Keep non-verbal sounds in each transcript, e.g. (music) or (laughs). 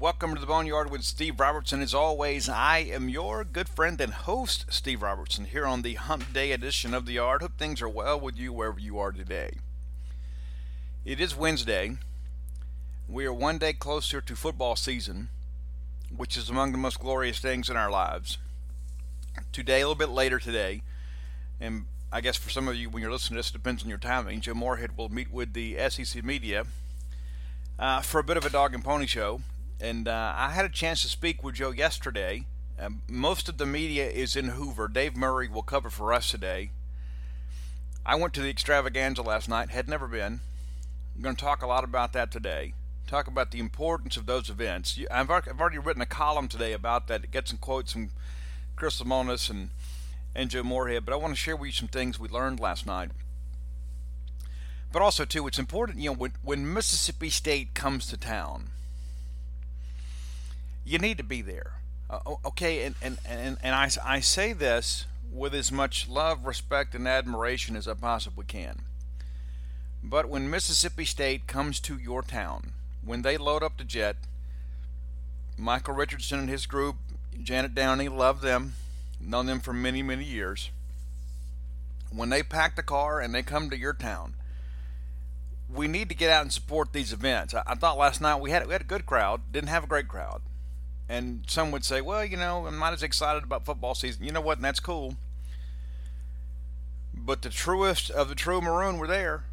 Welcome to the Boneyard with Steve Robertson. As always, I am your good friend and host, Steve Robertson, here on the Hump Day edition of the Yard. Hope things are well with you wherever you are today. It is Wednesday. We are one day closer to football season, which is among the most glorious things in our lives. Today, a little bit later today, and I guess for some of you, when you're listening to this, it depends on your timing. Joe Moorhead will meet with the SEC media uh, for a bit of a dog and pony show and uh, I had a chance to speak with Joe yesterday. Um, most of the media is in Hoover. Dave Murray will cover for us today. I went to the extravaganza last night, had never been. I'm going to talk a lot about that today. Talk about the importance of those events. I've already written a column today about that. Get some quotes from Chris Lemonis and, and Joe Moorhead, but I want to share with you some things we learned last night. But also, too, it's important, you know, when, when Mississippi State comes to town, you need to be there. Uh, okay, and, and, and, and I, I say this with as much love, respect, and admiration as I possibly can. But when Mississippi State comes to your town, when they load up the jet, Michael Richardson and his group, Janet Downey, love them, known them for many, many years. When they pack the car and they come to your town, we need to get out and support these events. I, I thought last night we had we had a good crowd, didn't have a great crowd, and some would say, well, you know, I'm not as excited about football season. You know what? And that's cool. But the truest of the true maroon were there.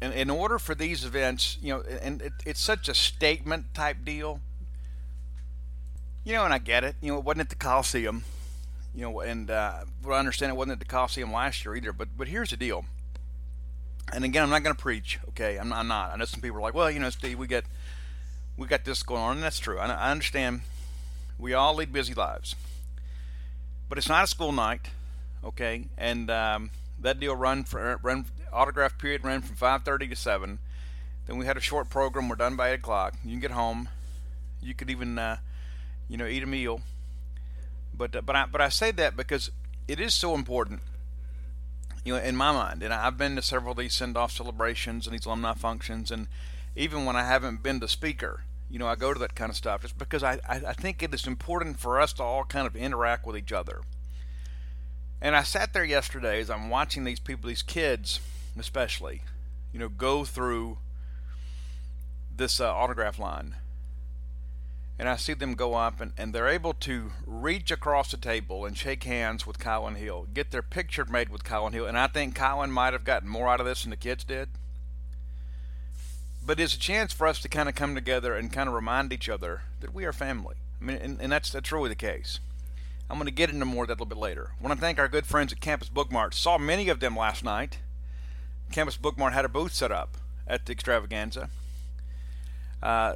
And in order for these events, you know, and it, it's such a statement type deal. You know, and I get it. You know, it wasn't at the Coliseum. You know, and uh, but I understand it wasn't at the Coliseum last year either. But but here's the deal. And again, I'm not going to preach. Okay, I'm not, I'm not. I know some people are like, well, you know, Steve, we get we got this going on, and that's true. I, I understand. We all lead busy lives, but it's not a school night, okay? And um, that deal run for run autograph period ran from 5:30 to 7. Then we had a short program. We're done by 8 o'clock. You can get home. You could even, uh, you know, eat a meal. But uh, but I but I say that because it is so important, you know, in my mind. And I've been to several of these send-off celebrations and these alumni functions, and even when I haven't been the speaker, you know, I go to that kind of stuff just because I, I, think it is important for us to all kind of interact with each other. And I sat there yesterday as I'm watching these people, these kids especially, you know, go through this uh, autograph line. And I see them go up and, and they're able to reach across the table and shake hands with Colin Hill, get their picture made with Colin Hill. And I think Colin might have gotten more out of this than the kids did but it's a chance for us to kind of come together and kind of remind each other that we are family. I mean, and, and that's that's really the case. I'm going to get into more of that a little bit later. I want to thank our good friends at Campus Bookmart. Saw many of them last night. Campus Bookmart had a booth set up at the extravaganza. Uh,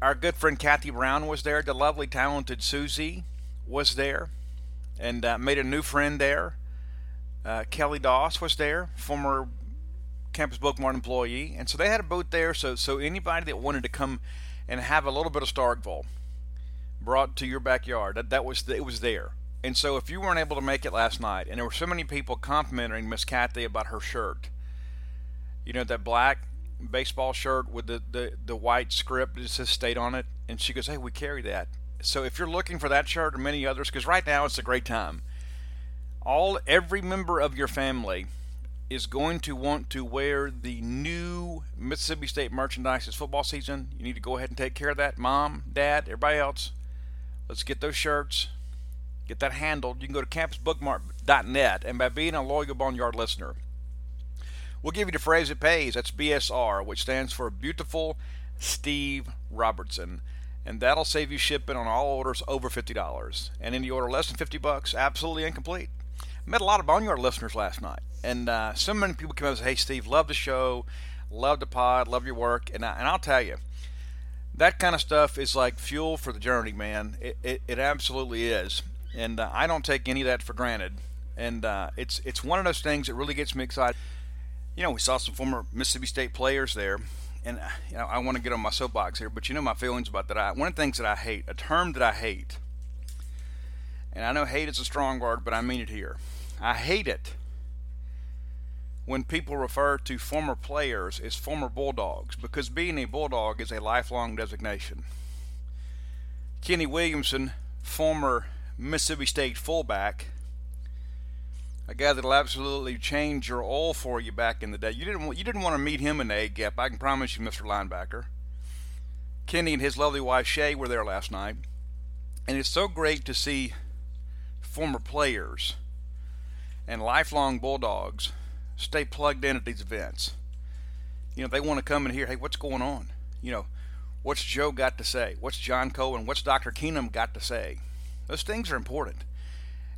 our good friend Kathy Brown was there. The lovely, talented Susie was there and uh, made a new friend there. Uh, Kelly Doss was there, former Campus Bookmart employee, and so they had a booth there. So so anybody that wanted to come and have a little bit of Starkville brought to your backyard, that that was it was there. And so if you weren't able to make it last night, and there were so many people complimenting Miss Kathy about her shirt, you know that black baseball shirt with the, the, the white script that says state on it, and she goes, hey, we carry that. So if you're looking for that shirt or many others, because right now it's a great time. All every member of your family is going to want to wear the new Mississippi State merchandise this football season, you need to go ahead and take care of that. Mom, Dad, everybody else, let's get those shirts, get that handled. You can go to campusbookmart.net, and by being a loyal Boneyard listener, we'll give you the phrase it pays. That's BSR, which stands for Beautiful Steve Robertson. And that'll save you shipping on all orders over $50. And any order less than 50 bucks, absolutely incomplete. Met a lot of Boneyard listeners last night. And uh, so many people come up and say, hey, Steve, love the show, love the pod, love your work. And, I, and I'll tell you, that kind of stuff is like fuel for the journey, man. It, it, it absolutely is. And uh, I don't take any of that for granted. And uh, it's, it's one of those things that really gets me excited. You know, we saw some former Mississippi State players there. And uh, you know, I want to get on my soapbox here, but you know my feelings about that. I, one of the things that I hate, a term that I hate, and I know hate is a strong word, but I mean it here. I hate it when people refer to former players as former Bulldogs because being a Bulldog is a lifelong designation. Kenny Williamson, former Mississippi State fullback, a guy that'll absolutely change your all for you back in the day. You didn't want, you didn't want to meet him in A gap. I can promise you, Mr. Linebacker. Kenny and his lovely wife Shay were there last night, and it's so great to see former players and lifelong Bulldogs stay plugged in at these events. You know, they want to come and hear, hey, what's going on? You know, what's Joe got to say? What's John Cohen? What's Dr. Keenum got to say? Those things are important.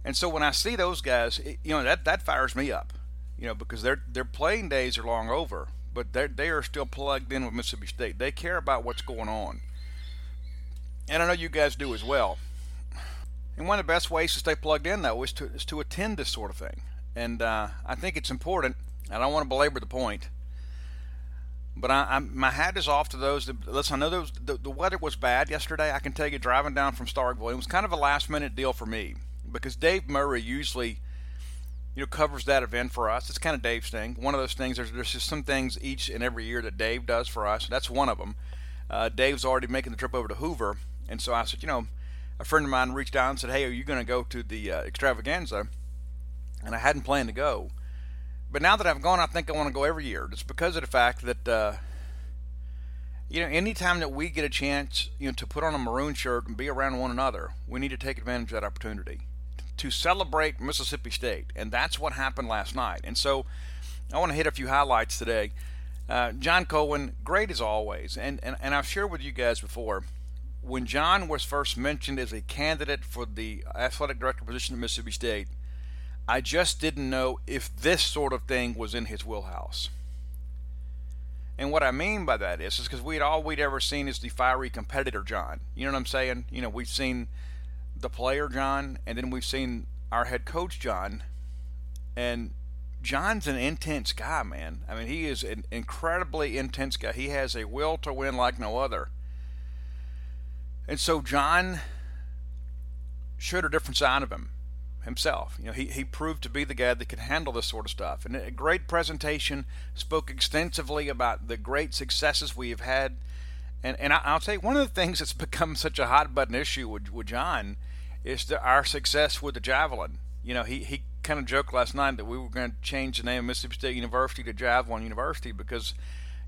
And so when I see those guys, it, you know, that, that fires me up, you know, because their, their playing days are long over, but they they are still plugged in with Mississippi State. They care about what's going on. And I know you guys do as well. And one of the best ways to stay plugged in, though, is to, is to attend this sort of thing. And uh, I think it's important. I don't want to belabor the point, but I, I, my hat is off to those. That, listen, I know those, the, the weather was bad yesterday. I can tell you, driving down from Starkville, it was kind of a last minute deal for me because Dave Murray usually, you know, covers that event for us. It's kind of Dave's thing. One of those things. There's there's just some things each and every year that Dave does for us. That's one of them. Uh, Dave's already making the trip over to Hoover, and so I said, you know, a friend of mine reached out and said, hey, are you going to go to the uh, extravaganza? And I hadn't planned to go. but now that I've gone, I think I want to go every year, just because of the fact that uh, you know, anytime that we get a chance, you know, to put on a maroon shirt and be around one another, we need to take advantage of that opportunity to celebrate Mississippi State, and that's what happened last night. And so, I want to hit a few highlights today. Uh, John Cohen, great as always, and, and and I've shared with you guys before. When John was first mentioned as a candidate for the athletic director position at Mississippi State, I just didn't know if this sort of thing was in his wheelhouse. And what I mean by that is, is because we'd all we'd ever seen is the fiery competitor John. You know what I'm saying? You know, we've seen the player John, and then we've seen our head coach John, and John's an intense guy, man. I mean, he is an incredibly intense guy. He has a will to win like no other. And so John showed a different side of him himself. You know, he, he proved to be the guy that could handle this sort of stuff. And a great presentation, spoke extensively about the great successes we have had. And, and I, will tell you, one of the things that's (laughs) become such a hot button issue with, with John is the, our success with the javelin. You know, he, he kind of joked last night that we were going to change the name of Mississippi State University to Javelin University because,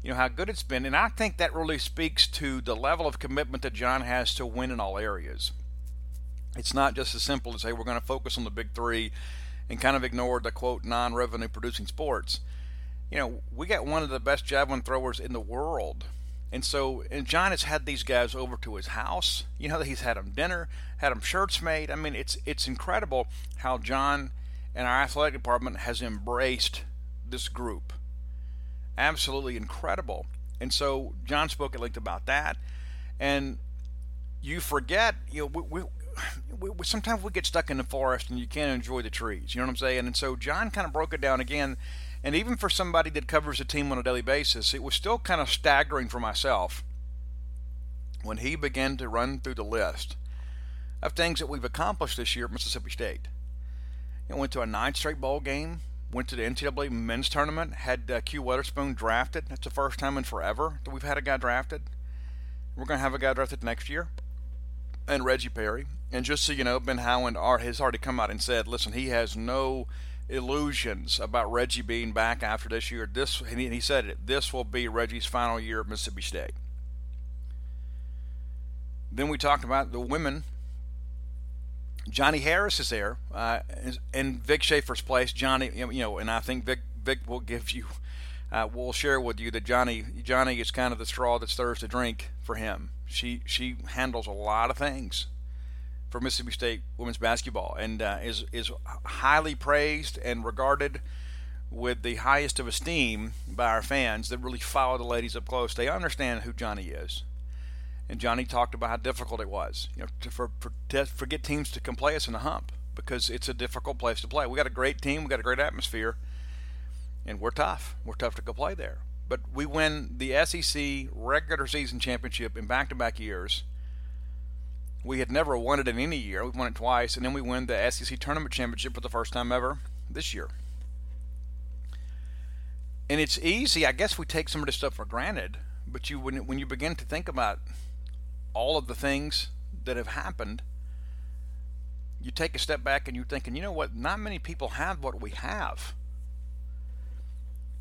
you know, how good it's been. And I think that really speaks to the level of commitment that John has to win in all areas. It's not just as simple as, hey, we're going to focus on the big three and kind of ignore the quote non revenue producing sports. You know, we got one of the best javelin throwers in the world. And so, and John has had these guys over to his house. You know, he's had them dinner, had them shirts made. I mean, it's it's incredible how John and our athletic department has embraced this group. Absolutely incredible. And so, John spoke at length about that. And you forget, you know, we, we we, we, sometimes we get stuck in the forest and you can't enjoy the trees. You know what I'm saying? And so John kind of broke it down again. And even for somebody that covers a team on a daily basis, it was still kind of staggering for myself when he began to run through the list of things that we've accomplished this year at Mississippi State. Went to a nine straight bowl game, went to the NCAA men's tournament, had uh, Q Weatherspoon drafted. That's the first time in forever that we've had a guy drafted. We're going to have a guy drafted next year and Reggie Perry. And just so you know, Ben Howland has already come out and said, listen, he has no illusions about Reggie being back after this year. This and he said it. This will be Reggie's final year at Mississippi State. Then we talked about the women. Johnnie Harris is there uh, in Vic Schaefer's place. Johnnie, you know, and I think Vic Vic will give you, uh, will share with you that Johnnie Johnnie is kind of the straw that stirs the drink for him. She she handles a lot of things for Mississippi State women's basketball and uh, is is highly praised and regarded with the highest of esteem by our fans that really follow the ladies up close. They understand who Johnnie is. And Johnnie talked about how difficult it was, you know, to, for, for, to, get teams to come play us in the hump because it's a difficult place to play. We got a great team, we got a great atmosphere, and we're tough. We're tough to go play there but we win the SEC regular season championship in back to back years. We had never won it in any year. We've won it twice, and then we win the SEC tournament championship for the first time ever this year. And it's easy. I guess we take some of this stuff for granted, but you when when you begin to think about all of the things that have happened, you take a step back and you're thinking, you know what? Not many people have what we have.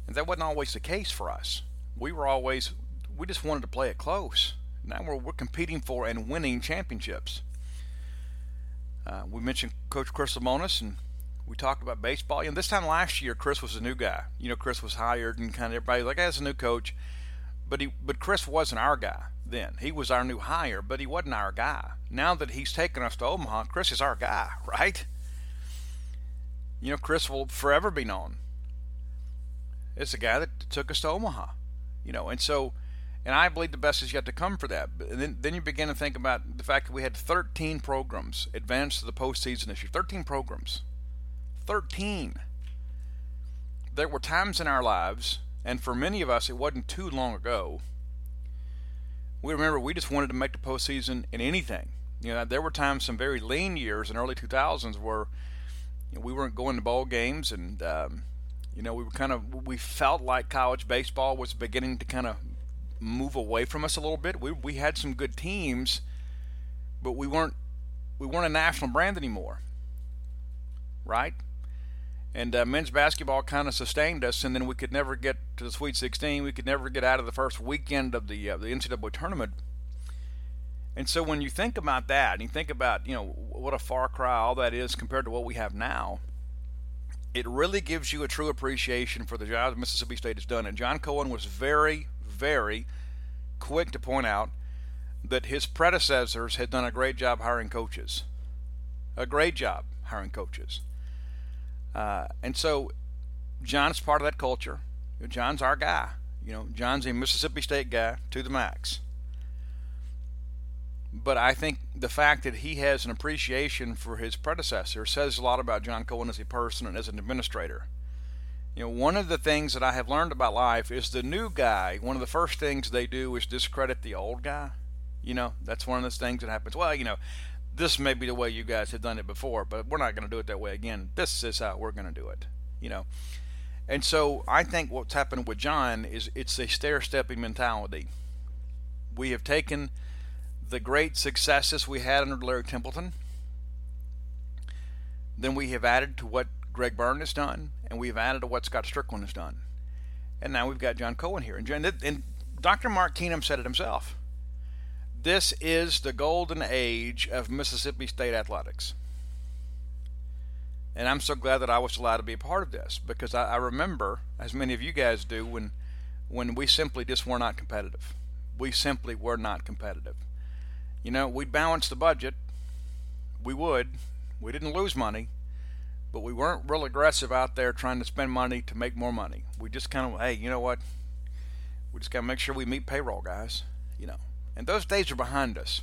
And that wasn't always the case for us. We were always, we just wanted to play it close. Now we're, we're competing for and winning championships. Uh, we mentioned Coach Chris Lemonis, and we talked about baseball. And this time last year, Chris was a new guy. You know, Chris was hired, and kind of everybody was like, hey, that's a new coach. But he, but Chris wasn't our guy then. He was our new hire, but he wasn't our guy. Now that he's taken us to Omaha, Chris is our guy, (laughs) right? You know, Chris will forever be known it's the guy that took us to Omaha, you know, and so, and I believe the best is yet to come for that. And then, then you begin to think about the fact that we had 13 programs advance to the postseason this year. 13 programs, 13. There were times in our lives, and for many of us, it wasn't too long ago. We remember we just wanted to make the postseason in anything. You know, there were times, some very lean years in early 2000s, where you know, we weren't going to ball games and um, you know, we were kind of we felt like college baseball was beginning to kind of move away from us a little bit. We we had some good teams, but we weren't we weren't a national brand anymore. Right? And uh, men's basketball kind of sustained us, and then we could never get to the Sweet 16. We could never get out of the first weekend of the uh, the NCAA tournament. And so when you think about that, and you think about you know what a far cry all that is compared to what we have now, it really gives you a true appreciation for the job Mississippi State has done. And John Cohen was very, very quick to point out that his predecessors had done a great job hiring coaches, a great job hiring coaches. Uh, and so John's part of that culture. John's our guy. You know, John's a Mississippi State guy to the max. But I think the fact that he has an appreciation for his predecessor says a lot about John Cohen as a person and as an administrator. You know, one of the things that I have learned about life is the new guy, one of the first things they do is discredit the old guy. You know, that's one of those things that happens. Well, you know, this may be the way you guys have done it before, but we're not going to do it that way again. This is how we're going to do it, you know. And so I think what's happened with John is it's a stair stepping mentality. We have taken the great successes we had under Larry Templeton, then we have added to what Greg Byrne has done, and we've added to what Scott Stricklin has done. And now we've got John Cohen here. And, and Dr. Mark Keenum said it himself. This is the golden age of Mississippi State athletics. And I'm so glad that I was allowed to be a part of this because I, I remember, as many of you guys do, when when we simply just were not competitive. We simply were not competitive. You know, we'd balance the budget. We would. We didn't lose money, but we weren't real aggressive out there trying to spend money to make more money. We just kind of, hey, you know what? We just got to make sure we meet payroll, guys. You know. And those days are behind us.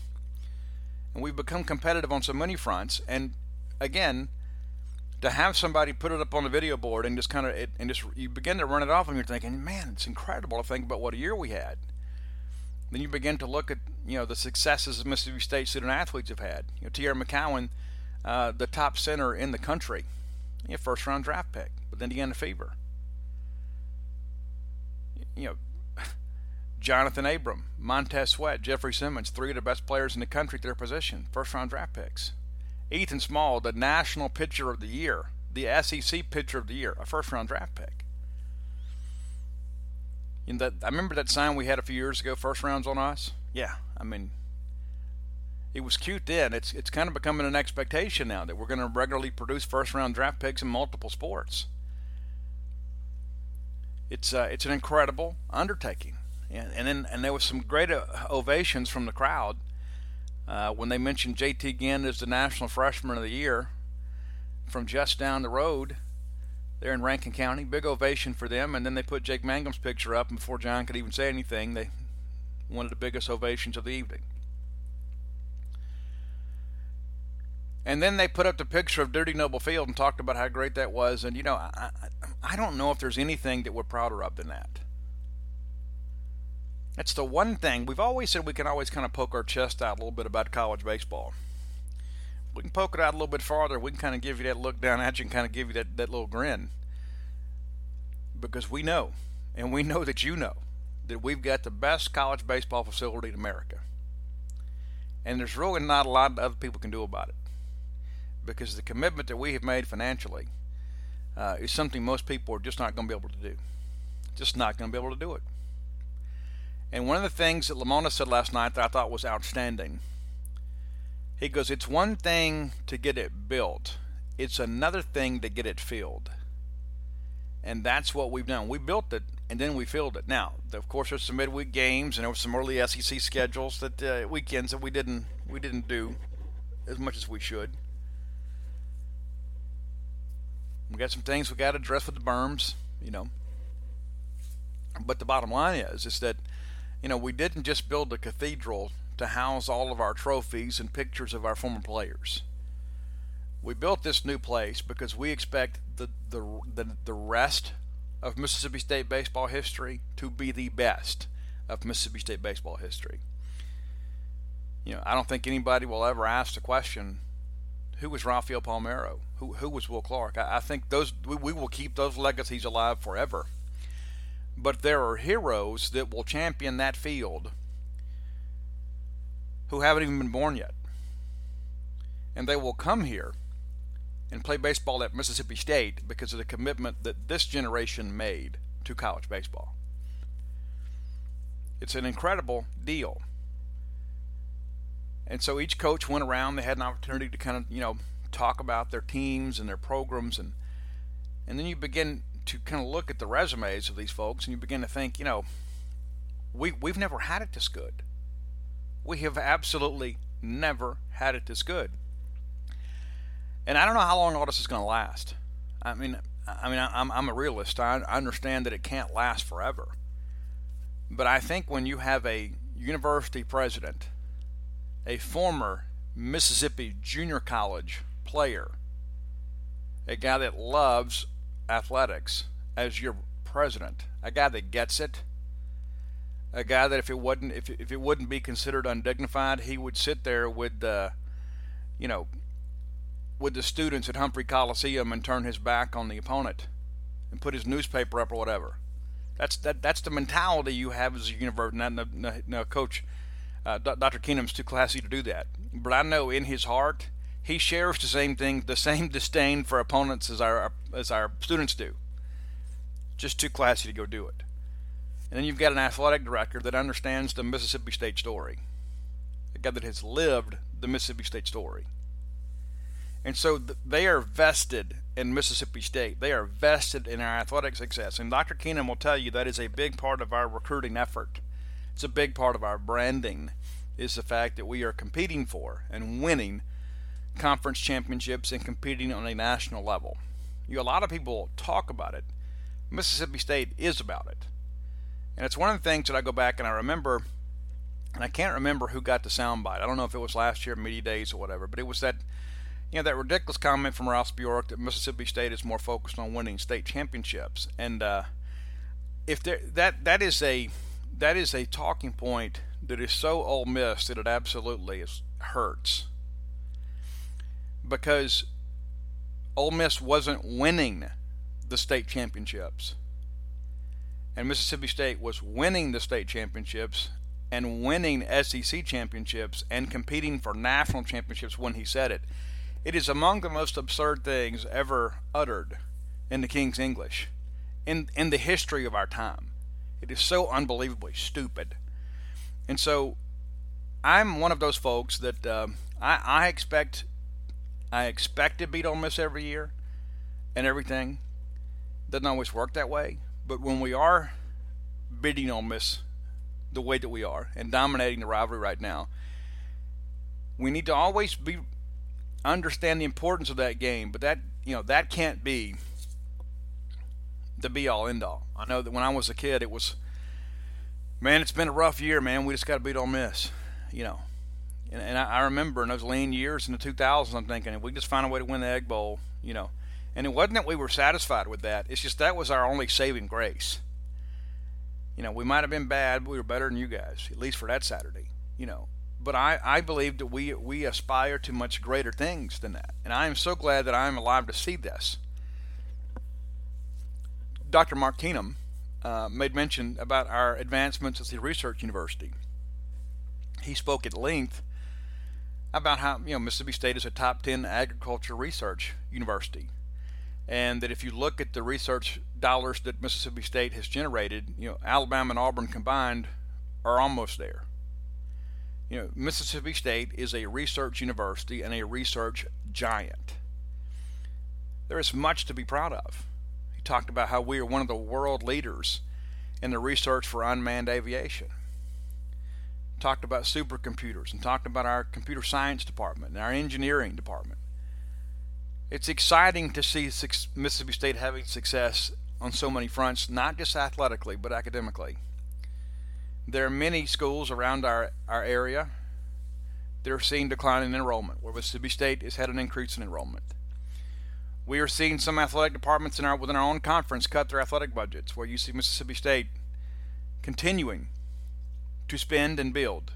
And we've become competitive on so many fronts. And again, to have somebody put it up on the video board and just kind of and just you begin to run it off and you're thinking, man, it's incredible to think about what a year we had. Then you begin to look at you know the successes of Mississippi State student athletes have had. You know, Teaira McCowan, uh, the top center in the country, you know, first round draft pick, but then Indiana Fever. You know, (laughs) Johnathan Abram, Montez Sweat, Jeffrey Simmons, three of the best players in the country at their position, first round draft picks. Ethan Small, the national pitcher of the year, the SEC pitcher of the year, a first round draft pick. In that, I remember that sign we had a few years ago, first rounds on us. Yeah, I mean, it was cute then. It's it's kind of becoming an expectation now that we're going to regularly produce first round draft picks in multiple sports. It's uh, it's an incredible undertaking. And, and then and there was some great uh, ovations from the crowd uh, when they mentioned J.T. Ginn as the National Freshman of the Year from just down the road there in Rankin County. Big ovation for them. And then they put Jake Mangum's picture up, and before John could even say anything, they one of the biggest ovations of the evening. And then they put up the picture of Dudy Noble Field and talked about how great that was. And you know, I, I, I don't know if there's anything that we're prouder of than that. That's the one thing we've always said we can always kind of poke our chest out a little bit about college baseball. We can poke it out a little bit farther. We can kind of give you that look down at you and kind of give you that, that little grin. Because we know, and we know that you know, that we've got the best college baseball facility in America. And there's really not a lot that other people can do about it. Because the commitment that we have made financially uh, is something most people are just not going to be able to do. Just not going to be able to do it. And one of the things that Lemonis said last night that I thought was outstanding, he goes, It's one thing to get it built, it's another thing to get it filled. And that's what we've done. We built it and then we filled it. Now, of course, there's some midweek games and there were some early SEC schedules that uh, weekends that we didn't we didn't do as much as we should. We got some things we got to address with the berms, you know. But the bottom line is, is that you know, we didn't just build a cathedral to house all of our trophies and pictures of our former players. We built this new place because we expect the, the, the, the rest of Mississippi State baseball history to be the best of Mississippi State baseball history. You know, I don't think anybody will ever ask the question, who was Rafael Palmeiro? Who, who was Will Clark? I, I think those we, we will keep those legacies alive forever. But there are heroes that will champion that field who haven't even been born yet. And they will come here and play baseball at Mississippi State because of the commitment that this generation made to college baseball. It's an incredible deal. And so each coach went around, they had an opportunity to kind of, you know, talk about their teams and their programs and and then you begin to kind of look at the resumes of these folks and you begin to think, you know, we we've never had it this good. We have absolutely never had it this good. And I don't know how long all this is going to last. I mean, I mean, I'm I'm a realist. I understand that it can't last forever. But I think when you have a university president, a former Mississippi Junior College player, a guy that loves athletics as your president, a guy that gets it, a guy that if it wouldn't if if it wouldn't be considered undignified, he would sit there with the, you know, with the students at Humphrey Coliseum and turn his back on the opponent, and put his newspaper up or whatever. That's that that's the mentality you have as a university. Now, no, no, coach, uh, Dr. Keenum's too classy to do that, but I know in his heart he shares the same thing, the same (laughs) disdain for opponents as our as our students do. Just too classy to go do it. And then you've got an athletic director that understands the Mississippi State story, a guy that has lived the Mississippi State story. And so they are vested in Mississippi State. They are vested in our athletic success. And Dr. Keenum will tell you that is a big part of our recruiting effort. It's a big part of our branding is the fact that we are competing for and winning conference championships and competing on a national level. You a lot of people talk about it. Mississippi State is about it. And it's one of the things that I go back and I remember and I can't remember who got the soundbite. I don't know if it was last year, media days or whatever, but it was that you know that ridiculous comment from Ross Bjork that Mississippi State is more focused on winning state championships. And uh, if there that that is a that is a talking point that is so Ole Miss that it absolutely is, hurts because Ole Miss wasn't winning the state championships. And Mississippi State was winning the state championships and winning SEC championships and competing for national championships when he said it. It is among the most absurd things ever uttered in the King's English in, in the history of our time. It is so unbelievably stupid. And so I'm one of those folks that uh, I, I expect I expect to beat Ole Miss every year and everything. Doesn't always work that way. But when we are beating Ole Miss the way that we are and dominating the rivalry right now, we need to always be understand the importance of that game. But that you know that can't be the be all end all. I know that when I was a kid, it was, man, it's been a rough year, man. We just got to beat Ole Miss, you know. And, and I, I, remember in those lean years in the 2000s, I'm thinking if we just find a way to win the Egg Bowl, you know. And it wasn't that we were satisfied with that. It's just that was our only saving grace. You know, we might have been bad, but we were better than you guys, at least for that Saturday. You know, but I, I believe that we we aspire to much greater things than that, and I am so glad that I am alive to see this. Dr. Mark Keenum uh, made mention about our advancements as a research university. He spoke at length about how you know Mississippi State is a top 10 agriculture research university and that if you look at the research dollars that Mississippi State has generated, you know, Alabama and Auburn combined are almost there. You know, Mississippi State is a research university and a research giant. There is much to be proud of. He talked about how we are one of the world leaders in the research for unmanned aviation talked about supercomputers and talked about our computer science department and our engineering department. It's exciting to see Mississippi State having success on so many fronts, not just athletically, but academically. There are many schools around our, our area that are seeing decline in enrollment, where Mississippi State has had an increase in enrollment. We are seeing some athletic departments in our, within our own conference cut their athletic budgets, where you see Mississippi State continuing to spend and build.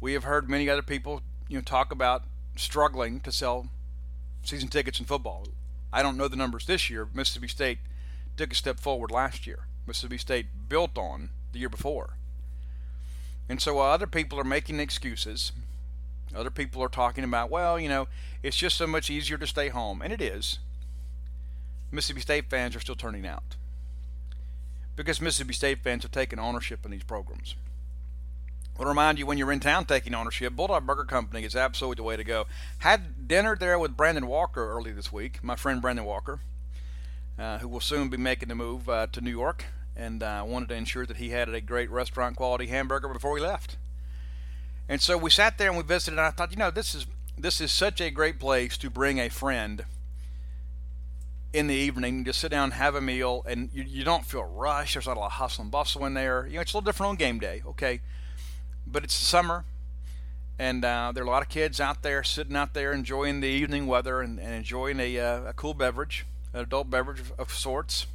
We have heard many other people, you know, talk about struggling to sell season tickets in football. I don't know the numbers this year. Mississippi State took a step forward last year. Mississippi State built on the year before. And so while other people are making excuses, Other people are talking about, well, you know, it's just so much easier to stay home. And it is. Mississippi State fans are still turning out because Mississippi State fans have taken ownership in these programs. I want to remind you when you're in town taking ownership, Bulldog Burger Company is absolutely the way to go. Had dinner there with Brandon Walker early this week, my friend Brandon Walker, uh, who will soon be making the move uh, to New York, and I uh, wanted to ensure that he had a great restaurant quality hamburger before we left. And so we sat there and we visited, and I thought, you know, this is this is such a great place to bring a friend in the evening, just sit down, have a meal, and you, you don't feel rushed. There's not a lot of hustle and bustle in there. You know, it's a little different on game day, okay? But it's the summer, and uh, there are a lot of kids out there sitting out there enjoying the evening weather and, and enjoying a, uh, a cool beverage, an adult beverage of, of sorts.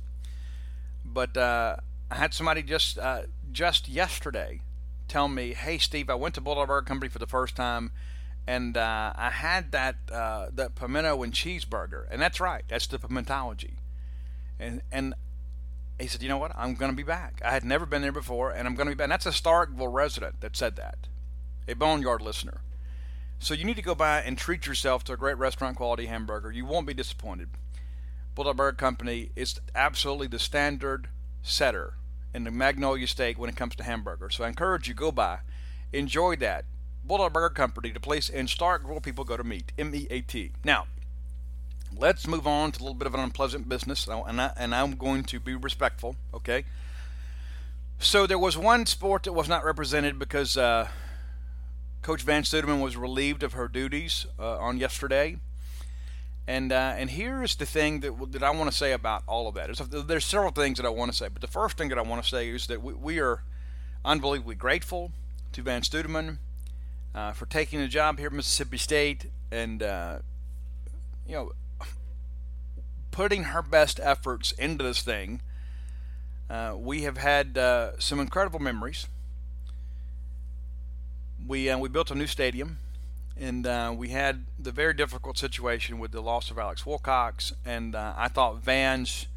But uh, I had somebody just uh, just yesterday tell me, "Hey, Steve, I went to Burger Company for the first time." And uh, I had that uh, that pimento and cheeseburger, and that's right, that's the pimentology, and and he said, you know what, I'm going to be back. I had never been there before, and I'm going to be back. And that's a Starkville resident that said that, a Boneyard listener. So you need to go by and treat yourself to a great restaurant quality hamburger. You won't be disappointed. Bulldog Burger Company is absolutely the standard setter in the Magnolia State when it comes to hamburgers. So I encourage you go by, enjoy that. Burger Company, the place in Starkville people go to meet. M E A T. Now, let's move on to a little bit of an unpleasant business, and, I, and I'm going to be respectful, okay? So there was one sport that was not represented because uh, Coach Vann Stuedeman was relieved of her duties uh, on yesterday. And uh, and here's the thing that, that I want to say about all of that. There's, there's several things that I want to say, but the first thing that I want to say is that we, we are unbelievably grateful to Vann Stuedeman uh, for taking the job here at Mississippi State and, uh, you know, putting her best efforts into this thing. Uh, we have had uh, some incredible memories. We, uh, we built a new stadium, and uh, we had the very difficult situation with the loss of Alex Wilcox. And I thought Vann's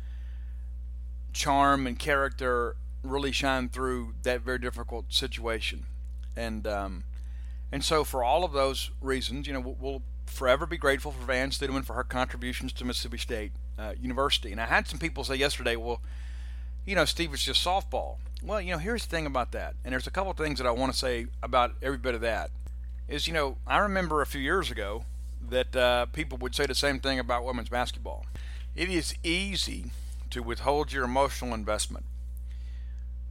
charm and character really shined through that very difficult situation. And um, and so, for all of those reasons, you know, we'll, forever be grateful for Vann Stuedeman for her contributions to Mississippi State uh, University. And I had some people say yesterday, well, you know, Steve, it's just softball. Well, you know, here's the thing about that. And there's a couple of things that I want to say about every bit of that. Is, you know, I remember a few years ago that uh, people would say the same thing about women's basketball. It is easy to withhold your emotional investment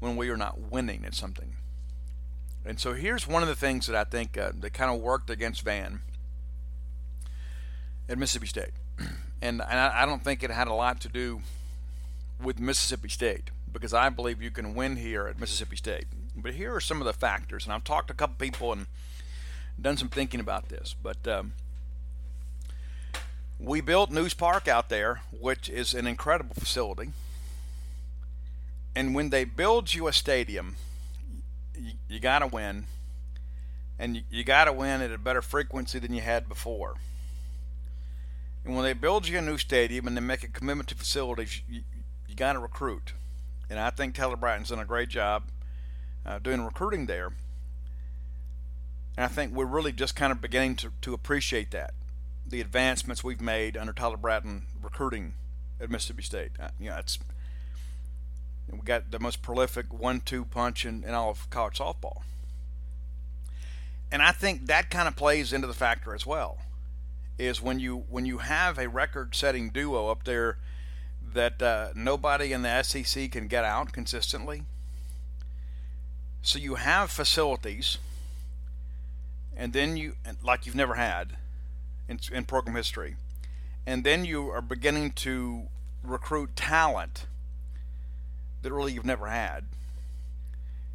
when we are not winning at something. And so here's one of the things that I think uh, that kind of worked against Vann at Mississippi State. (clears throat) And, and I, I don't think it had a lot to do with Mississippi State because I believe you can win here at Mississippi State. But here are some of the factors, and I've talked to a couple people and done some thinking about this. But um, we built Nusz Park out there, which is an incredible facility. And when they build you a stadium, you, you got to win, and you, you got to win at a better frequency than you had before. And when they build you a new stadium and they make a commitment to facilities, you, you got to recruit. And I think Taylor Bratton's done a great job uh, doing recruiting there. And I think we're really just kind of beginning to, to appreciate that, the advancements we've made under Tyler Bratton recruiting at Mississippi State. Uh, you know, it's we got the most prolific one-two punch in, in all of college softball. And I think that kind of plays into the factor as well. Is when you when you have a record-setting duo up there that uh, nobody in the SEC can get out consistently. So you have facilities, and then you like you've never had in, in program history, and then you are beginning to recruit talent that really you've never had.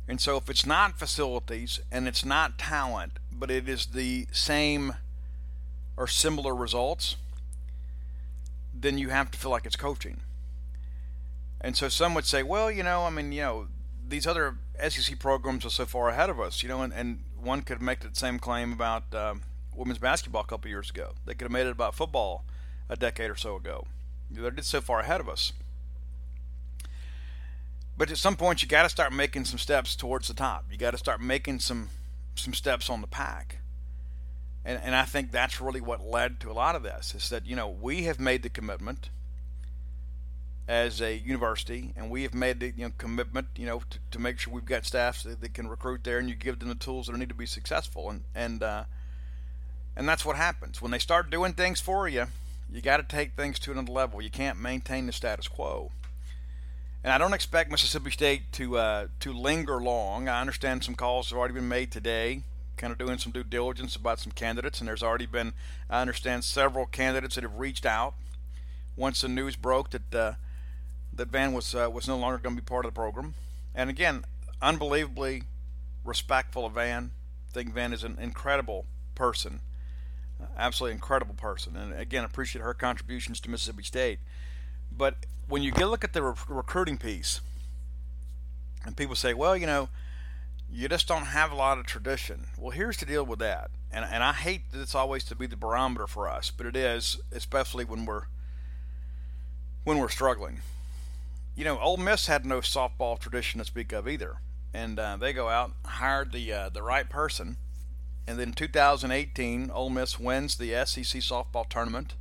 And so if it's not facilities and it's not talent, but it is the same or similar results, then you have to feel like it's coaching. And so some would say, well, you know, I mean, you know, these other SEC programs are so far ahead of us, you know, and, and one could make the same claim about um, women's basketball a couple years ago. They could have made it about football a decade or so ago. They're just so far ahead of us. But at some point, you got to start making some steps towards the top. You got to start making some some steps on the pack. And, and I think that's really what led to a lot of this is that, you know, we have made the commitment as a university, and we have made the you know, commitment, you know, to, to make sure we've got staff that, that, can recruit there, and you give them the tools that need to be successful, and and uh, and that's what happens when they start doing things for you. You got to take things to another level. You can't maintain the status quo. And I don't expect Mississippi State to uh, to linger long. I understand some calls have already been made today, kind of doing some due diligence about some candidates, and there's already been, I understand, several candidates that have reached out once the news broke that. Uh, that Vann was uh, was no longer going to be part of the program. And again, unbelievably respectful of Vann. I think Vann is an incredible person, absolutely incredible person. And again, appreciate her contributions to Mississippi State. But when you get look at the re- recruiting piece, and people say, well, you know, you just don't have a lot of tradition. Well, here's the deal with that. And, and I hate that it's always to be the barometer for us, but it is, especially when we're when we're struggling you know, Ole Miss had no softball tradition to speak of either, and uh, they go out hired the uh, the right person, and then 2018, Ole Miss wins the SEC softball tournament.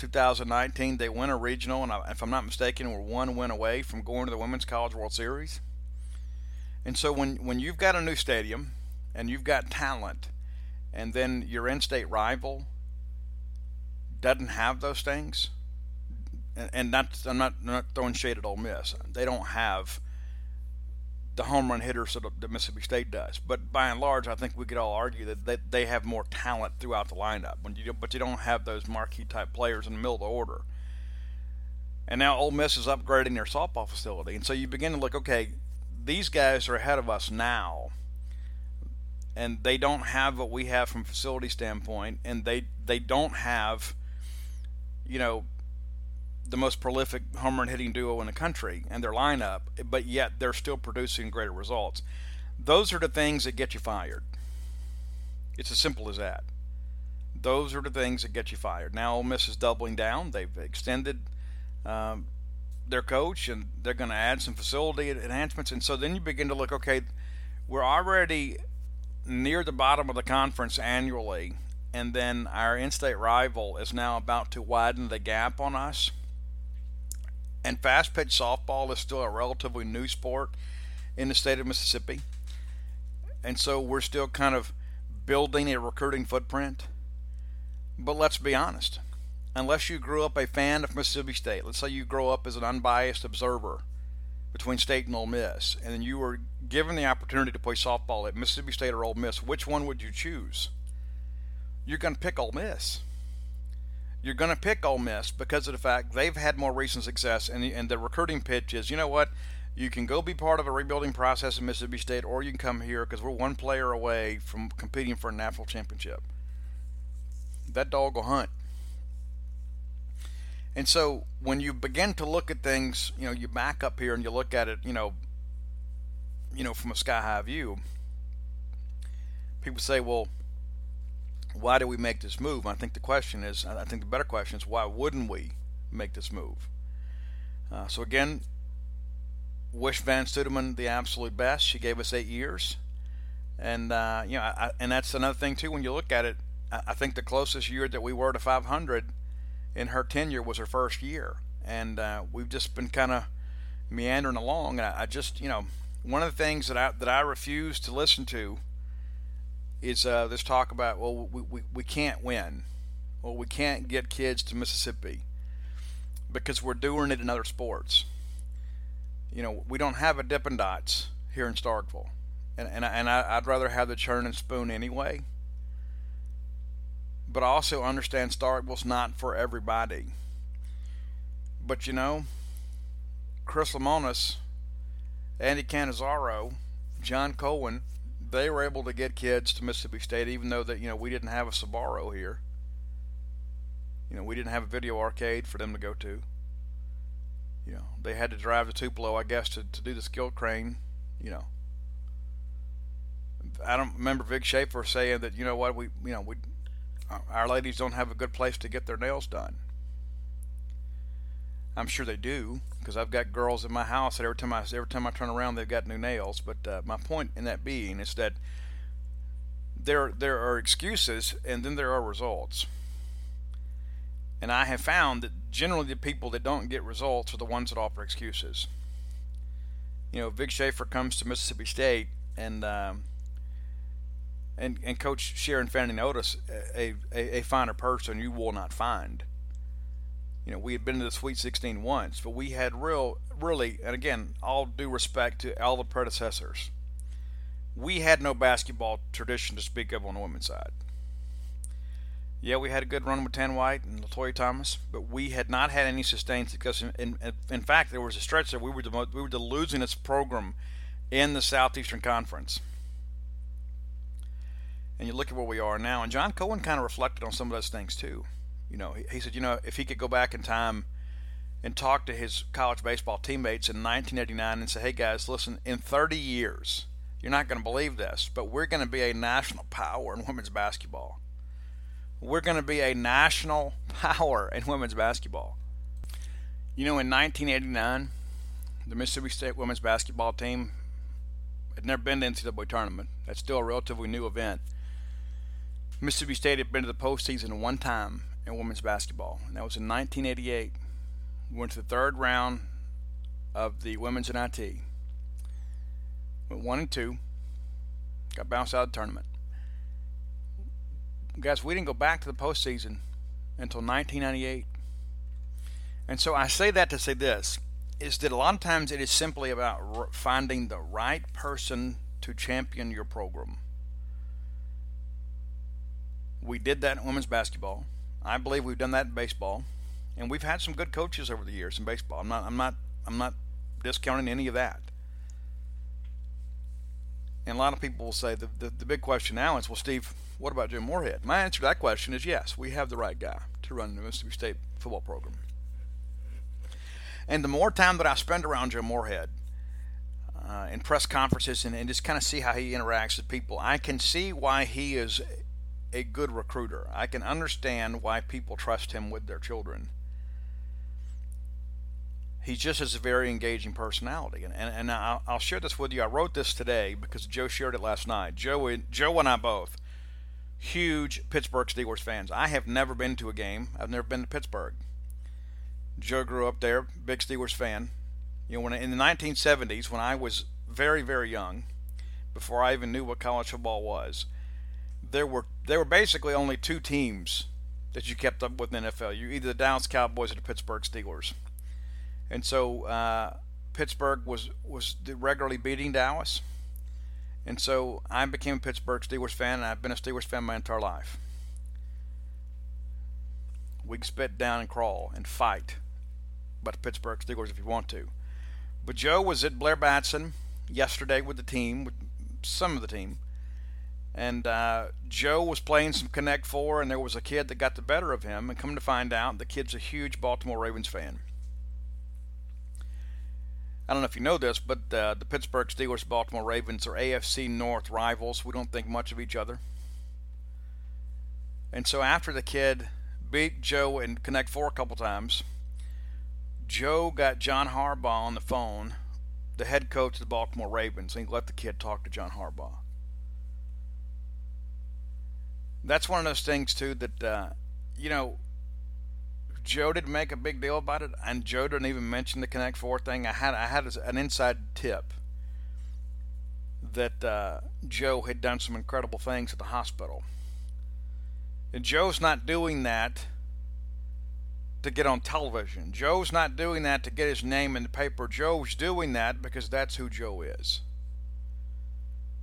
2019, they win a regional, and if I'm not mistaken, we're one win away from going to the Women's College World Series. And so when when you've got a new stadium, and you've got talent, and then your in-state rival doesn't have those things and, and not I'm not, I'm not throwing shade at Ole Miss. They don't have the home run hitters that, Mississippi State does. But by and large, I think we could all argue that they, they have more talent throughout the lineup. When you but you don't have those marquee type players in the middle of the order. And now Ole Miss is upgrading their softball facility, and so you begin to look. Okay, these guys are ahead of us now, and they don't have what we have from facility standpoint, and they they don't have, you know, the most prolific home run hitting duo in the country and their lineup, but yet they're still producing greater results. Those are the things that get you fired. It's as simple as that. Those are the things that get you fired. Now Ole Miss is doubling down. They've extended um, their coach, and they're going to add some facility enhancements. And so then you begin to look. Okay, we're already near the bottom of the conference annually, and then our in-state rival is now about to widen the gap on us and fast pitch softball is still a relatively new sport in the state of Mississippi. And so we're still kind of building a recruiting footprint. But let's be honest. Unless you grew up a fan of Mississippi State, let's say you grow up as an unbiased observer between State and Ole Miss, and you were given the opportunity to play softball at Mississippi State or Ole Miss, which one would you choose? You're going to pick Ole Miss you're going to pick Ole Miss because of the fact they've had more recent success, and the, and the recruiting pitch is, you know what, you can go be part of a rebuilding process in Mississippi State, or you can come here because we're one player away from competing for a national championship. That dog will hunt. And so when you begin to look at things, you know, you back up here and you look at it, you know, you know, from a sky high view. People say, well, why do we make this move? I think the question is, I think the better question is, why wouldn't we make this move? Uh, so again, wish Vann Stuedeman the absolute best. She gave us eight years, and uh, you know, I, and that's another thing too. When you look at it, I, I think the closest year that we were to 500 in her tenure was her first year, and uh, we've just been kind of meandering along. And I, I just, you know, one of the things that I that I refuse to listen to is uh, this talk about well we, we, we can't win. Well we can't get kids to mississippi because we're doing it in other sports. You know we don't have a dippin' dots here in starkville. And, and, and I, i'd rather have the churn and spoon anyway. But i also understand starkville's not for everybody. But you know chris lemonis andy Cannizaro john cohen they were able to get kids to Mississippi State, even though that you know we didn't have a Sbarro here. You know, we didn't have a video arcade for them to go to. You know, they had to drive to Tupelo, I guess, to, to do the skill crane. You know, I don't remember Vic Schaefer saying that you know what we you know we our ladies don't have a good place to get their nails done. I'm sure they do because I've got girls in my house that every time I every time I turn around they've got new nails. But uh, my point in that being is that there there are excuses and then there are results. And I have found that generally the people that don't get results are the ones that offer excuses. You know, Vic Schaefer comes to Mississippi State and um, and and Coach Sharon Fanning notice a, a, a finer person you will not find. You know, we had been to the Sweet 16 once, but we had real, really, and again, all due respect to all the predecessors, we had no basketball tradition to speak of on the women's side. Yeah, we had a good run with Tan White and Latoya Thomas, but we had not had any sustained success. In, in, in fact, there was a stretch that we were the, we were the losingest program in the Southeastern Conference. And you look at where we are now, and John Cohen kind of reflected on some of those things too. You know, he, he said, you know, if he could go back in time and talk to his college baseball teammates in 1989 and say, hey guys, listen, in 30 years, you're not going to believe this, but we're going to be a national power in women's basketball. We're going to be a national (laughs) power in women's basketball. You know, in 1989, the Mississippi State women's basketball team had never been to the NCAA tournament. That's still a relatively new event. Mississippi State had been to the postseason one time in women's basketball, and that was in 1988. We went to the third round of the women's NIT. Went one and two. Got bounced out of the tournament. Guys, we didn't go back to the postseason until 1998. And so I say that to say this is that a lot of times it is simply about finding the right person to champion your program. We did that in women's basketball. I believe we've done that in baseball, and we've had some good coaches over the years in baseball. I'm not, I'm not, I'm not discounting any of that. And a lot of people will say the, the, the big question now is, well, Steve, what about Jim Moorhead? My answer to that question is yes, we have the right guy to run the Mississippi State football program. And the more time that I spend around Jim Moorhead uh, in press conferences and, and just kind of see how he interacts with people, I can see why he is a good recruiter. I can understand why people trust him with their children. He just has a very engaging personality. And, and, and I'll, I'll, share this with you. I wrote this today because Joe shared it last night. Joe, Joe and I both, huge Pittsburgh Steelers fans. I have never been to a game, I've never been to Pittsburgh. Joe grew up there, big Steelers fan. You know, when in the 1970s, when I was very, very young, before I even knew what college football was, there were there were basically only two teams that you kept up with in the NFL. You either the Dallas Cowboys or the Pittsburgh Steelers, and so uh, Pittsburgh was was regularly beating Dallas, and so I became a Pittsburgh Steelers fan, and I've been a Steelers fan my entire life. We can spit down and crawl and fight about the Pittsburgh Steelers if you want to. But Joe was at Blair Batson yesterday with the team, with some of the team, and uh, Joe was playing some Connect Four, and there was a kid that got the better of him. And come to find out, the kid's a huge Baltimore Ravens fan. I don't know if you know this, but uh, the Pittsburgh Steelers, Baltimore Ravens are AFC North rivals. We don't think much of each other. And so after the kid beat Joe in Connect Four a couple times, Joe got John Harbaugh on the phone, the head coach of the Baltimore Ravens, and he let the kid talk to John Harbaugh that's one of those things too that uh, you know Joe didn't make a big deal about it, and Joe didn't even mention the Connect Four thing. I had I had an inside tip that uh, Joe had done some incredible things at the hospital, and Joe's not doing that to get on television. Joe's not doing that to get his name in the paper. Joe's doing that because that's who Joe is.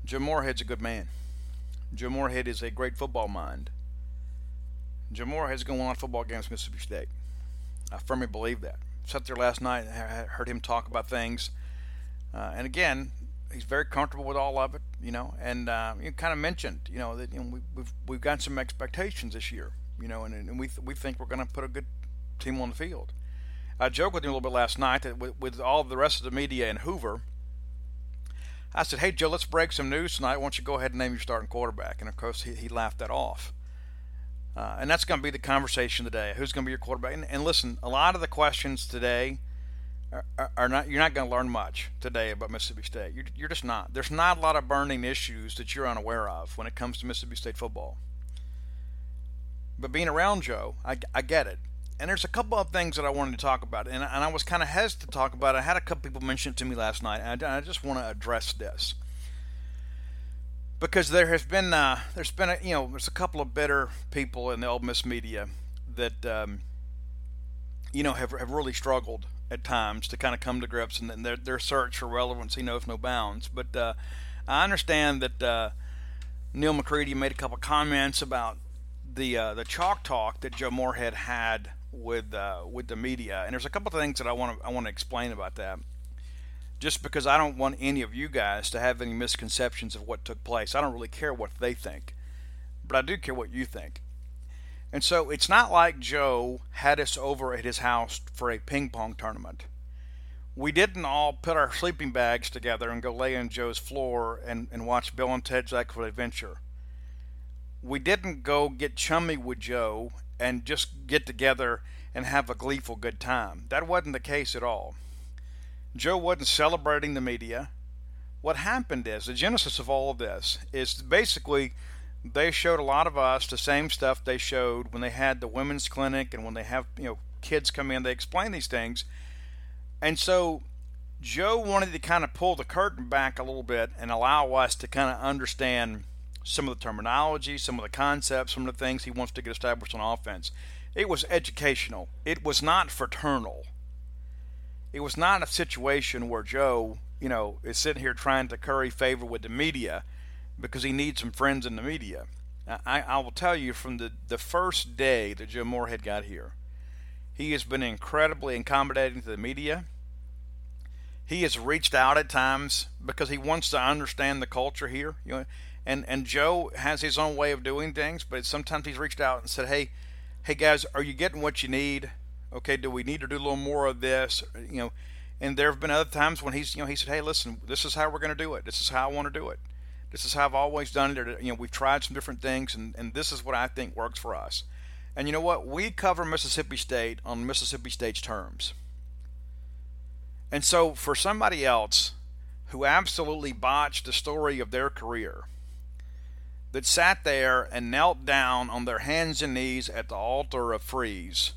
Joe Moorhead's a good man. Joe Moorhead is a great football mind. Joe Moorhead's going to win a football games Mississippi State. I firmly believe that. Sat there last night and heard him talk about things. Uh, and again, he's very comfortable with all of it, you know. And uh, you kind of mentioned, you know, that you know, we, we've we've got some expectations this year, you know, and, and we th- we think we're going to put a good team on the field. I joked with him a little bit last night that with, with all of the rest of the media in Hoover, I said, hey, Joe, let's break some news tonight. Why don't you go ahead and name your starting quarterback? And of course, he, he laughed that off. Uh, and that's going to be the conversation today. Who's going to be your quarterback? And, and, listen, a lot of the questions today are, are not you're not going to learn much today about Mississippi State. You're, you're just not. There's not a lot of burning issues that you're unaware of when it comes to Mississippi State football. But being around Joe, I, I get it. And there's a couple of things that I wanted to talk about, and, and I was kind of hesitant to talk about. I had a couple people mention it to me last night, and I, I just want to address this because there has been uh, there's been a, you know there's a couple of bitter people in the Ole Miss media that um, you know have have really struggled at times to kind of come to grips and their their search for relevancy knows no bounds. But uh, I understand that uh, Neal McCready made a couple comments about the uh, the chalk talk that Joe Moorhead had with uh, with the media, and there's a couple of things that I want to I want to explain about that. Just because I don't want any of you guys to have any misconceptions of what took place, I don't really care what they think, but I do care what you think. And so it's not like Joe had us over at his house for a ping pong tournament. We didn't all put our sleeping bags together and go lay on Joe's floor and, and watch Bill and Ted's Excellent Adventure. We didn't go get chummy with Joe and just get together and have a gleeful good time. That wasn't the case at all. Joe wasn't celebrating the media. What happened is the genesis of all of this is basically they showed a lot of us the same stuff they showed when they had the women's clinic and when they have you know kids come in they explain these things and so joe wanted to kind of pull the curtain back a little bit and allow us to kind of understand some of the terminology, some of the concepts, some of the things he wants to get established on offense. It was educational. It was not fraternal. It was not a situation where Joe, you know, is sitting here trying to curry favor with the media because he needs some friends in the media. I, I will tell you from the, the first day that Joe Moorhead got here, he has been incredibly accommodating to the media. He has reached out at times because he wants to understand the culture here. You know, and and Joe has his own way of doing things, but sometimes he's reached out and said, "Hey, hey guys, are you getting what you need? Okay, do we need to do a little more of this? You know." And there have been other times when he's, you know, he said, "Hey, listen, this is how we're going to do it. This is how I want to do it. This is how I've always done it. You know, we've tried some different things, and and this is what I think works for us." And you know what? We cover Mississippi State on Mississippi State's terms. And so, for somebody else who absolutely botched the story of their career that sat there and knelt down on their hands and knees at the altar of Freeze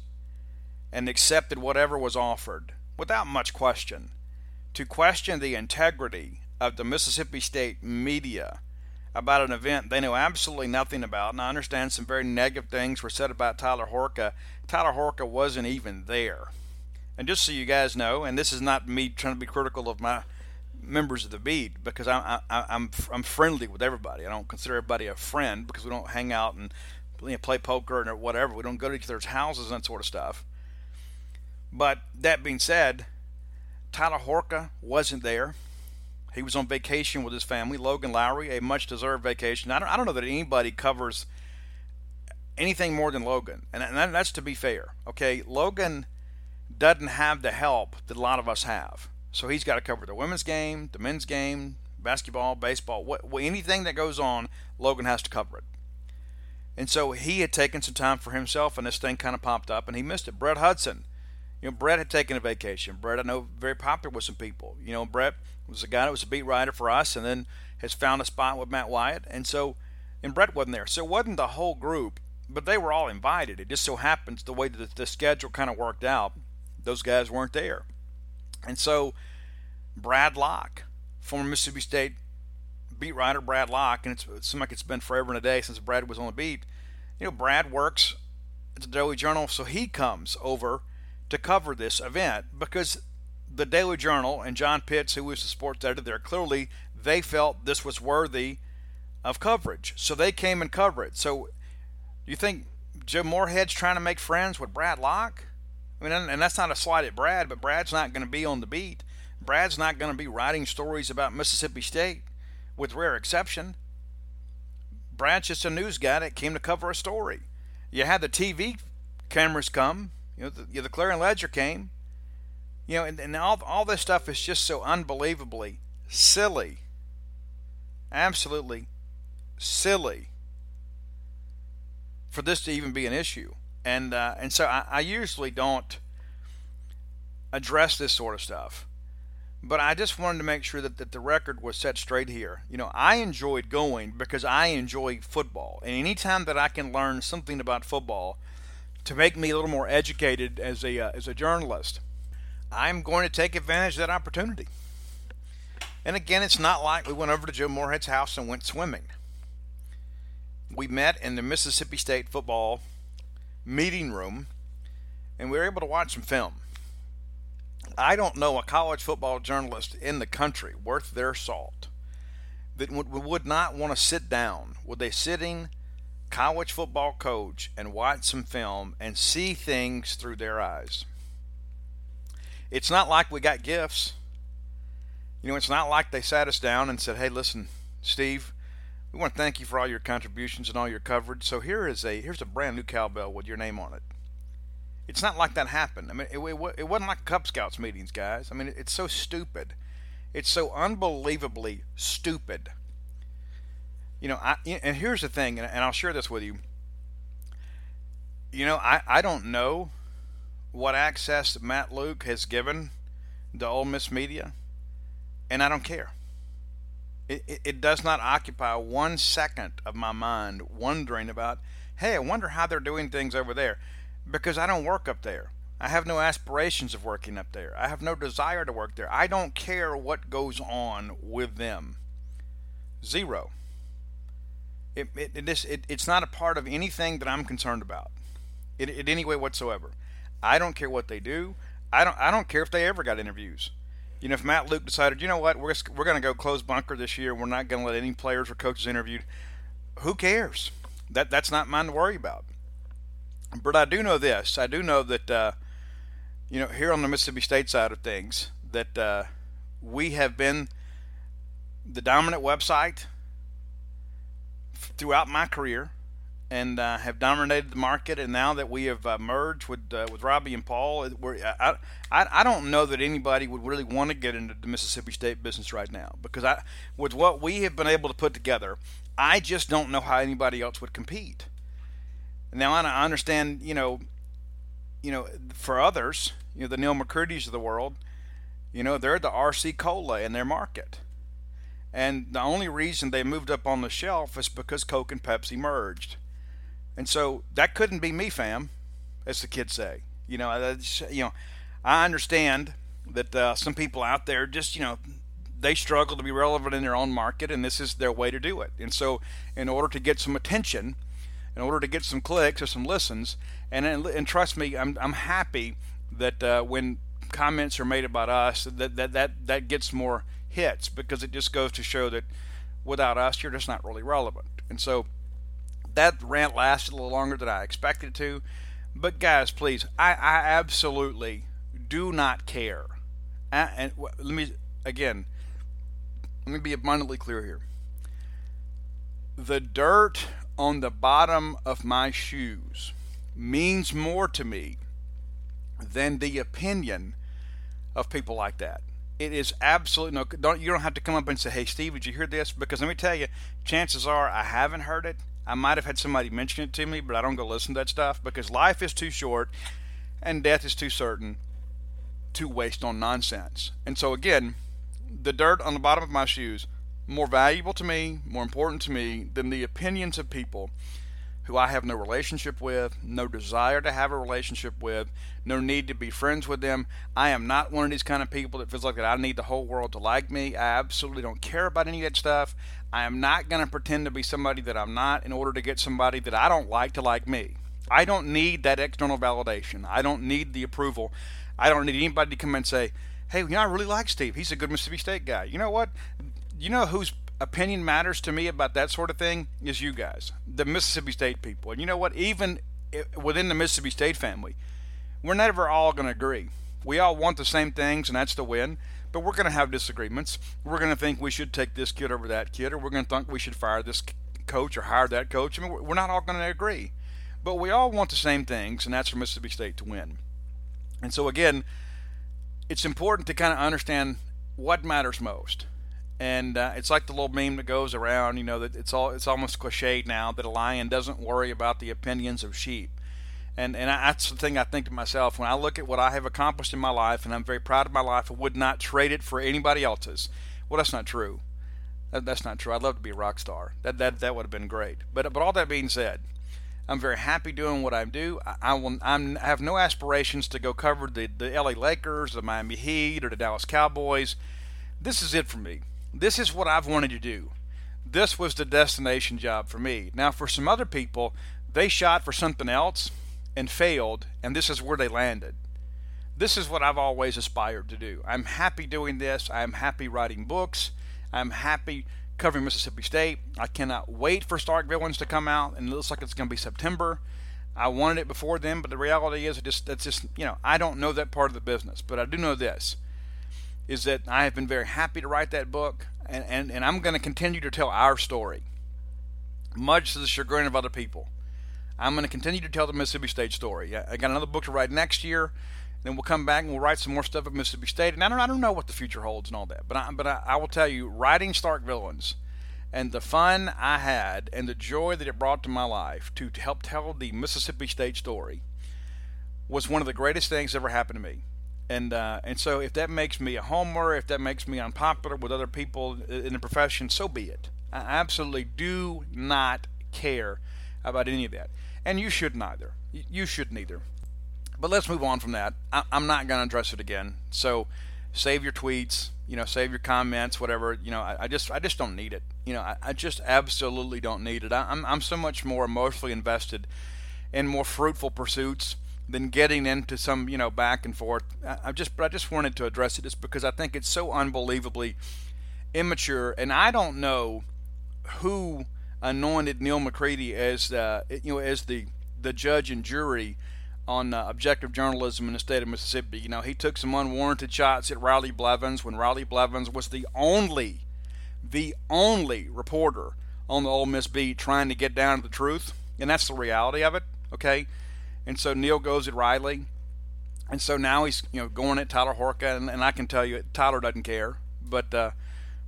and accepted whatever was offered without much question. To question the integrity of the Mississippi State media about an event they know absolutely nothing about, and I understand some very negative things were said about Tyler Horka. Tyler Horka wasn't even there. And just so you guys know, and this is not me trying to be critical of my members of the bead because I, I, I'm I'm friendly with everybody. I don't consider everybody a friend because we don't hang out and you know, play poker or whatever. We don't go to each other's houses and that sort of stuff. But that being said, Tyler Horka wasn't there. He was on vacation with his family. Logan Lowry, a much deserved vacation. I don't, I don't know that anybody covers anything more than Logan. And, and that's to be fair. Okay, Logan doesn't have the help that a lot of us have. So he's got to cover the women's game, the men's game, basketball, baseball, what, anything that goes on, Logan has to cover it. And so he had taken some time for himself, and this thing kind of popped up, and he missed it. Brett Hudson, you know, Brett had taken a vacation. Brett, I know, very popular with some people. You know, Brett was a guy that was a beat writer for us, and then has found a spot with Matt Wyatt, and so, and Brett wasn't there, so it wasn't the whole group, but they were all invited. It just so happens the way that the, the schedule kind of worked out, those guys weren't there. And so Brad Locke, former Mississippi State beat writer Brad Locke, and it seems like it's been forever and a day since Brad was on the beat. You know, Brad works at the Daily Journal, so he comes over to cover this event because the Daily Journal and John Pitts, who was the sports editor there, clearly they felt this was worthy of coverage. So they came and covered it. So do you think Joe Moorhead's trying to make friends with Brad Locke? I mean, and that's not a slight at Brad, but Brad's not going to be on the beat. Brad's not going to be writing stories about Mississippi State, with rare exception. Brad's just a news guy that came to cover a story. You had the TV cameras come. You know, the, the Clarion Ledger came. You know, and, and all all this stuff is just so unbelievably silly. Absolutely silly for this to even be an issue and uh, and so I, I, usually don't address this sort of stuff. But I just wanted to make sure that, that the record was set straight here. You know, I enjoyed going because I enjoy football. And anytime that I can learn something about football to make me a little more educated as a, uh, as a journalist, I'm going to take advantage of that opportunity. And again, it's not like we went over to Joe Moorhead's house and went swimming. We met in the Mississippi State football meeting room and we were able to watch some film. I don't know a college football journalist in the country worth their salt that would not want to sit down with a sitting college football coach and watch some film and see things through their eyes. It's not like we got gifts. You know, it's not like they sat us down and said, "Hey, listen, Steve, we want to thank you for all your contributions and all your coverage. So here is a here's a brand new cowbell with your name on it." It's not like that happened. I mean, it, it, it wasn't like Cub Scouts meetings, guys. I mean, it's so stupid. It's so unbelievably stupid. You know, I, and here's the thing, and, and I'll share this with you. You know, I, I don't know what access Matt Luke has given the Ole Miss media, and I don't care. It, it, does not occupy one second of my mind wondering about, hey, I wonder how they're doing things over there because I don't work up there. I have no aspirations of working up there. I have no desire to work there. I don't care what goes on with them. Zero. It, it, it is, it, it's not a part of anything that I'm concerned about in, in any way whatsoever. I don't care what they do. I don't, I don't care if they ever got interviews. You know, if Matt Luke decided, you know what, we're, we're going to go close bunker this year, we're not going to let any players or coaches interviewed, who cares? That, that's not mine to worry about. But I do know this. I do know that, uh, you know, here on the Mississippi State side of things, that uh, we have been the dominant website throughout my career and uh, have dominated the market. And now that we have uh, merged with uh, with Robbie and Paul, I, I I don't know that anybody would really want to get into the Mississippi State business right now because I with what we have been able to put together, I just don't know how anybody else would compete. Now I understand, you know, you know, for others, you know, the Neal McCready's of the world, you know, they're the RC Cola in their market. And the only reason they moved up on the shelf is because Coke and Pepsi merged. And so that couldn't be me, fam, as the kids say. You know, you know, I understand that uh, some people out there just, you know, they struggle to be relevant in their own market, and this is their way to do it. And so, in order to get some attention, in order to get some clicks or some listens. And and trust me, I'm I'm happy that uh, when comments are made about us, that, that that that gets more hits because it just goes to show that without us, you're just not really relevant. And so that rant lasted a little longer than I expected it to. But guys, please, I, I absolutely do not care. and let me again, let me be abundantly clear here. The dirt on the bottom of my shoes means more to me than the opinion of people like that. It is absolutely no. Don't you don't have to come up and say, "Hey, Steve, did you hear this?" Because let me tell you, chances are I haven't heard it. I might have had somebody mention it to me, but I don't go listen to that stuff because life is too short and death is too certain to waste on nonsense. And so again, the dirt on the bottom of my shoes more valuable to me, more important to me than the opinions of people who I have no relationship with, no desire to have a relationship with, no need to be friends with them. I am not one of these kind of people that feels like that I need the whole world to like me. I absolutely don't care about any of that stuff. I am not going to pretend to be somebody that I'm not in order to get somebody that I don't like to like me. I don't need that external validation. I don't need the approval. I don't need anybody to come and say, hey, you know, I really like Steve. He's a good Mississippi State guy. You know what? you know whose opinion matters to me about that sort of thing is you guys, the Mississippi State people. And you know what? Even within the Mississippi State family, we're never all going to agree. We all want the same things, and that's to win. But we're going to have disagreements. We're going to think we should take this kid over that kid, or we're going to think we should fire this coach or hire that coach. I mean, we're not all going to agree. But we all want the same things, and that's for Mississippi State to win. And so, again, it's important to kind of understand what matters most and uh, it's like the little meme that goes around, you know, that it's all it's almost cliched now that a lion doesn't worry about the opinions of sheep. And, and I, that's the thing I think to myself when I look at what I have accomplished in my life, and I'm very proud of my life. I would not trade it for anybody else's. Well, that's not true. That, that's not true. I'd love to be a rock star. That that that would have been great. But but all that being said, I'm very happy doing what I do. I, I will. I'm, I have no aspirations to go cover the the L.A. Lakers, the Miami Heat, or the Dallas Cowboys. This is it for me. This is what I've wanted to do. This was the destination job for me. Now, for some other people, they shot for something else and failed, and this is where they landed. This is what I've always aspired to do. I'm happy doing this. I'm happy writing books. I'm happy covering Mississippi State. I cannot wait for Stark Villains to come out, and it looks like it's going to be September. I wanted it before then, but the reality is, it just that's just you know I don't know that part of the business, but I do know this: is that I have been very happy to write that book, and and, and I'm going to continue to tell our story, much to the chagrin of other people. I'm going to continue to tell the Mississippi State story. I got another book to write next year. Then we'll come back and we'll write some more stuff at Mississippi State. And I don't, I don't know what the future holds and all that, but I, but I, I will tell you, writing Stark Villains and the fun I had and the joy that it brought to my life to help tell the Mississippi State story was one of the greatest things ever happened to me. And uh, and so if that makes me a homer, if that makes me unpopular with other people in the profession, so be it. I absolutely do not care about any of that, and you should neither. You should neither. But let's move on from that. I, am not going to address it again. So save your tweets, you know, save your comments, whatever. You know, I, I just I just don't need it. You know, I, I just absolutely don't need it. I, I'm I'm so much more emotionally invested in more fruitful pursuits than getting into some you know back and forth. I, I just but I just wanted to address it just because I think it's so unbelievably immature, and I don't know who anointed Neal McCready as uh, you know as the the judge and jury on uh, objective journalism in the state of Mississippi. You know, he took some unwarranted shots at Riley Blevins when Riley Blevins was the only, the only reporter on the Ole Miss beat trying to get down to the truth, and that's the reality of it. Okay, and so Neal goes at Riley, and so now he's you know going at Tyler Horka, and, and I can tell you Tyler doesn't care, but. Uh,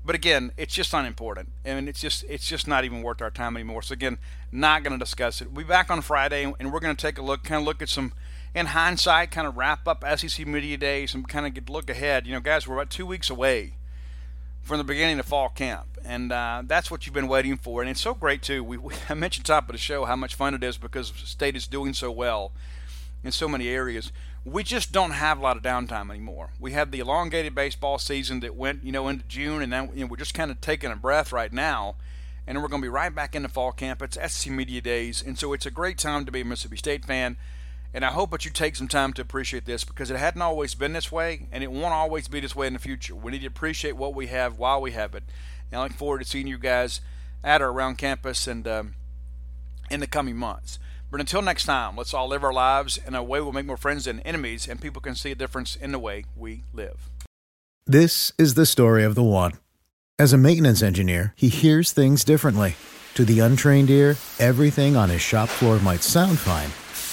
but again, it's just unimportant. I mean, it's just it's just not even worth our time anymore. So again, not going to discuss it. We'll be back on Friday, and we're going to take a look, kind of look at some, in hindsight, kind of wrap up SEC Media Days and kind of get look ahead. You know, guys, we're about two weeks away from the beginning of fall camp, and uh, that's what you've been waiting for. And it's so great too. We, we (laughs) I mentioned top of the show how much fun it is because State is doing so well in so many areas we just don't have a lot of downtime anymore. We have the elongated baseball season that went, you know, into June, and then you know, we're just kind of taking a breath right now, and we're going to be right back into fall camp. It's SC Media Days, and so it's a great time to be a Mississippi State fan. And I hope that you take some time to appreciate this because it hadn't always been this way, and it won't always be this way in the future. We need to appreciate what we have while we have it. And I look forward to seeing you guys at or around campus and um, in the coming months. But until next time, let's all live our lives in a way we'll make more friends than enemies, and people can see a difference in the way we live. This is the story of the one. As a maintenance engineer, he hears things differently. To the untrained ear, everything on his shop floor might sound fine,